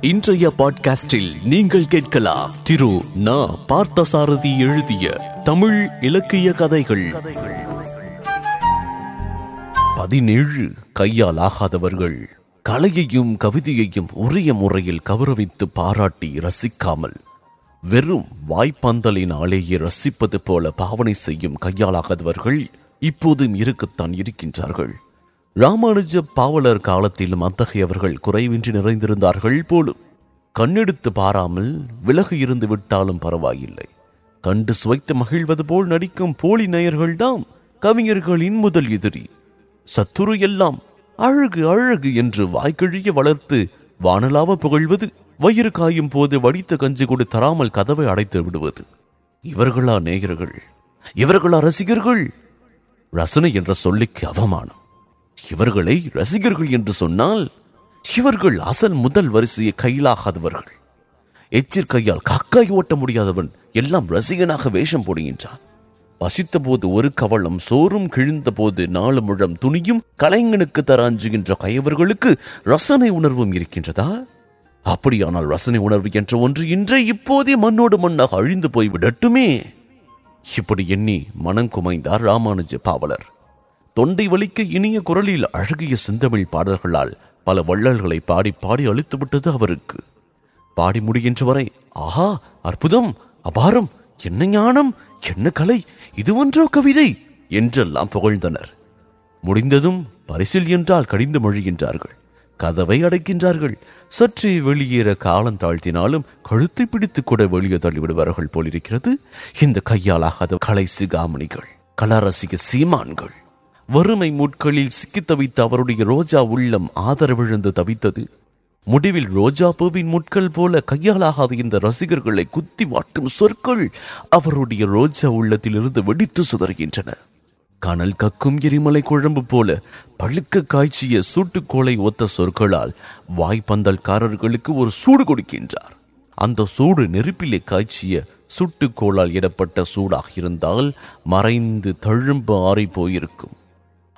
இன்றைய பாட்காஸ்டில் நீங்கள் கேட்கலாம். திரு ந பார்த்தசாரதி எழுதிய தமிழ் இலக்கிய கதைகள். பதினேழு கையால் ஆகாதவர்கள் கலையையும் கவிதையையும் உரிய முறையில் கௌரவித்து பாராட்டி ரசிக்காமல். வெறும் வாய்ப்பந்தலினாலேயே ரசிப்பது போல பாவனை செய்யும் கையாலாகாதவர்கள் இப்போதும் இருக்கத்தான் இருக்கின்றார்கள். ராமானுஜ பாவலர் காலத்திலும் அத்தகையவர்கள் குறைவின்றி நிறைந்திருந்தார்கள் போலும் கண்ணெடுத்து பாராமல் விலகு இருந்து விட்டாலும் பரவாயில்லை. கண்டு சுவைத்து மகிழ்வது போல் நடிக்கும் போலி நேயர்கள்தாம் கவிஞர்களின் முதல் எதிரி. சத்துரு எல்லாம் அழகு அழகு என்று வாய்க்கழிய வளர்த்து வானலாவ புகழ்வது வயிறு காயும் போது வடித்த கஞ்சி கொடு தராமல் கதவை அடைத்து விடுவது. இவர்களா நேயர்கள்? இவர்களா ரசிகர்கள்? ரசனை என்ற சொல்லுக்கு அவமானம். இவர்களை ரசிகர்கள் என்று சொன்னால் இவர்கள் அசல் முதல் வரிசையை கையிலாகாதவர்கள். எச்சிற் கையால் காக்காய் ஓட்ட முடியாதவன் எல்லாம் ரசிகனாக வேஷம் போடுகின்றான். பசித்த போது ஒரு கவளம் சோறும் கிழிந்த போது நாலு முழம் துணியும் கலைஞனுக்கு தர அஞ்சுகின்ற கயவர்களுக்கு ரசனை உணர்வும் இருக்கின்றதா? அப்படியானால் ரசனை உணர்வு என்ற ஒன்று இன்றே இப்போதே மண்ணோடு மண்ணாக அழிந்து போய் விடட்டுமே இப்படி எண்ணி மனம் குமைந்தார் ராமானுஜ பாவலர். தொண்டை வலிக்க இனிய குரலில் அழகிய செந்தமிழ் பாடல்களால் பல வள்ளல்களை பாடி பாடி அழித்துவிட்டது அவருக்கு. பாடி முடிகின்ற வரை ஆஹா அற்புதம் அபாரம் என்ன ஞானம் என்ன கலை இது ஒன்றோ கவிதை என்றெல்லாம் புகழ்ந்தனர். முடிந்ததும் பரிசில் என்றால் கடிந்து மொழிகின்றார்கள். கதவை அடைக்கின்றார்கள். சற்றே வெளியேற காலம் தாழ்த்தினாலும் கழுத்தை பிடித்து கூட வெளியே தள்ளிவிடுவார்கள் போலிருக்கிறது. இந்த கையாலாகாத கலை சிகாமணிகள் கலரசிக சீமான்கள். வறுமை முட்களில் சிக்கி தவித்த அவருடைய ரோஜா உள்ளம் ஆதரவிழந்து தவித்தது. முடிவில் ரோஜா பூவின் முட்கள் போல கையாலாகாத இந்த ரசிகர்களை குத்தி வாட்டும் சொற்கள் அவருடைய ரோஜா உள்ளத்திலிருந்து வெடித்து சுதறுகின்றன. கனல் கக்கும் எரிமலை குழம்பு போல பழுக்க காய்ச்சிய சூட்டுக்கோளை ஒத்த சொற்களால் வாய்ப்பந்தல்காரர்களுக்கு ஒரு சூடு கொடுக்கின்றார். அந்த சூடு நெருப்பிலே காய்ச்சிய சுட்டுக்கோளால் இடப்பட்ட சூடாக இருந்தால் மறைந்து தழும்பு ஆறி போயிருக்கும்.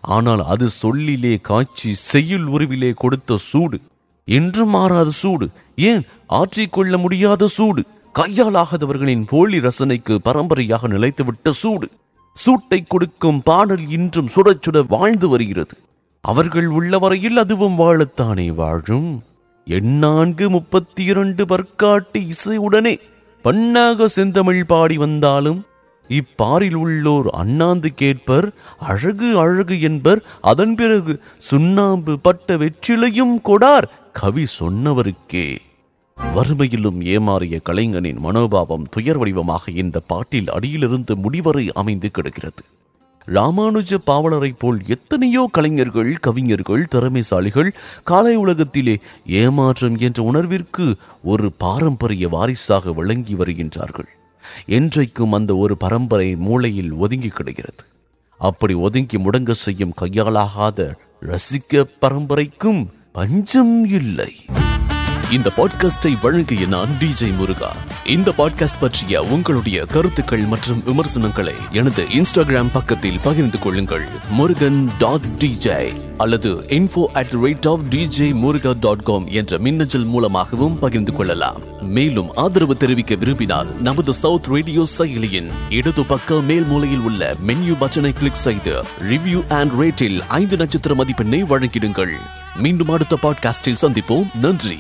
ஆனால் அது சொல்லிலே காய்ச்சி செய்யுள் உருவிலே கொடுத்த சூடு. என்றும் மாறாத சூடு. ஏன்? ஆற்றிக்கொள்ள முடியாத சூடு. கையாலாகாதவர்களின் போலி ரசனைக்கு பரம்பரையாக நிலைத்துவிட்ட சூடு. சூட்டை கொடுக்கும் பாடல் இன்றும் சுட சுட வாழ்ந்து வருகிறது. அவர்கள் உள்ள வரையில் அதுவும் வாழத்தானே வாழும். எண்ணான்கு முப்பத்தி இரண்டு பற்காட்டு இசையுடனே பண்ணாக செந்தமிழ் பாடி வந்தாலும் இப்பாரில் உள்ளோர் அண்ணாந்து கேட்பர் அழகு அழகு என்பர். அதன் பிறகு சுண்ணாம்பு பட்ட வெற்றிலையும் கொடார். கவி சொன்னவருக்கே. வறுமையிலும் ஏமாறிய கலைஞனின் மனோபாவம் துயர் வடிவமாக இந்த பாட்டில் அடியிலிருந்து முடிவரை அமைந்து கிடக்கிறது. ராமானுஜ பாவலரைப் போல் எத்தனையோ கலைஞர்கள் கவிஞர்கள் திறமைசாலிகள் காலை உலகத்திலே ஏமாற்றம் என்ற உணர்விற்கு ஒரு பாரம்பரிய வாரிசாக விளங்கி வருகின்றார்கள். என்றைக்கும் அந்த ஒரு பரம்பரை மூளையில் ஒதுங்கி கிடக்கிறது. அப்படி ஒதுங்கி முடங்க செய்யும் கையாலாகாத ரசிக்க பரம்பரைக்கும் பஞ்சம் இல்லை. இந்த பாட்காஸ்டை வழங்கிய நான் டிஜே முருகா. இந்த பாட்காஸ்ட் பற்றிய உங்களுடைய கருத்துக்கள் மற்றும் விமர்சனங்களை எனது இன்ஸ்டாகிராம் பக்கத்தில் பகிர்ந்து கொள்ளுங்கள். முருகன் டாட் டிஜே அல்லது info at rate of DJ Muruga dot com என்ற மின்னஞ்சல் மூலமாகவும் பகிர்ந்து கொள்ளலாம். மேலும் ஆதரவு தெரிவிக்க விரும்பினால் நமது சவுத் ரேடியோ செயலியின் இடது பக்க மேல் மூலையில் உள்ள மென்யூ பட்டனை கிளிக் செய்து ரிவ்யூ அண்ட் ரேட்டில் ஐந்து நட்சத்திர மதிப்பெண்ணை வழங்கிடுங்கள். மீண்டும் அடுத்த பாட்காஸ்டில் சந்திப்போம். நன்றி.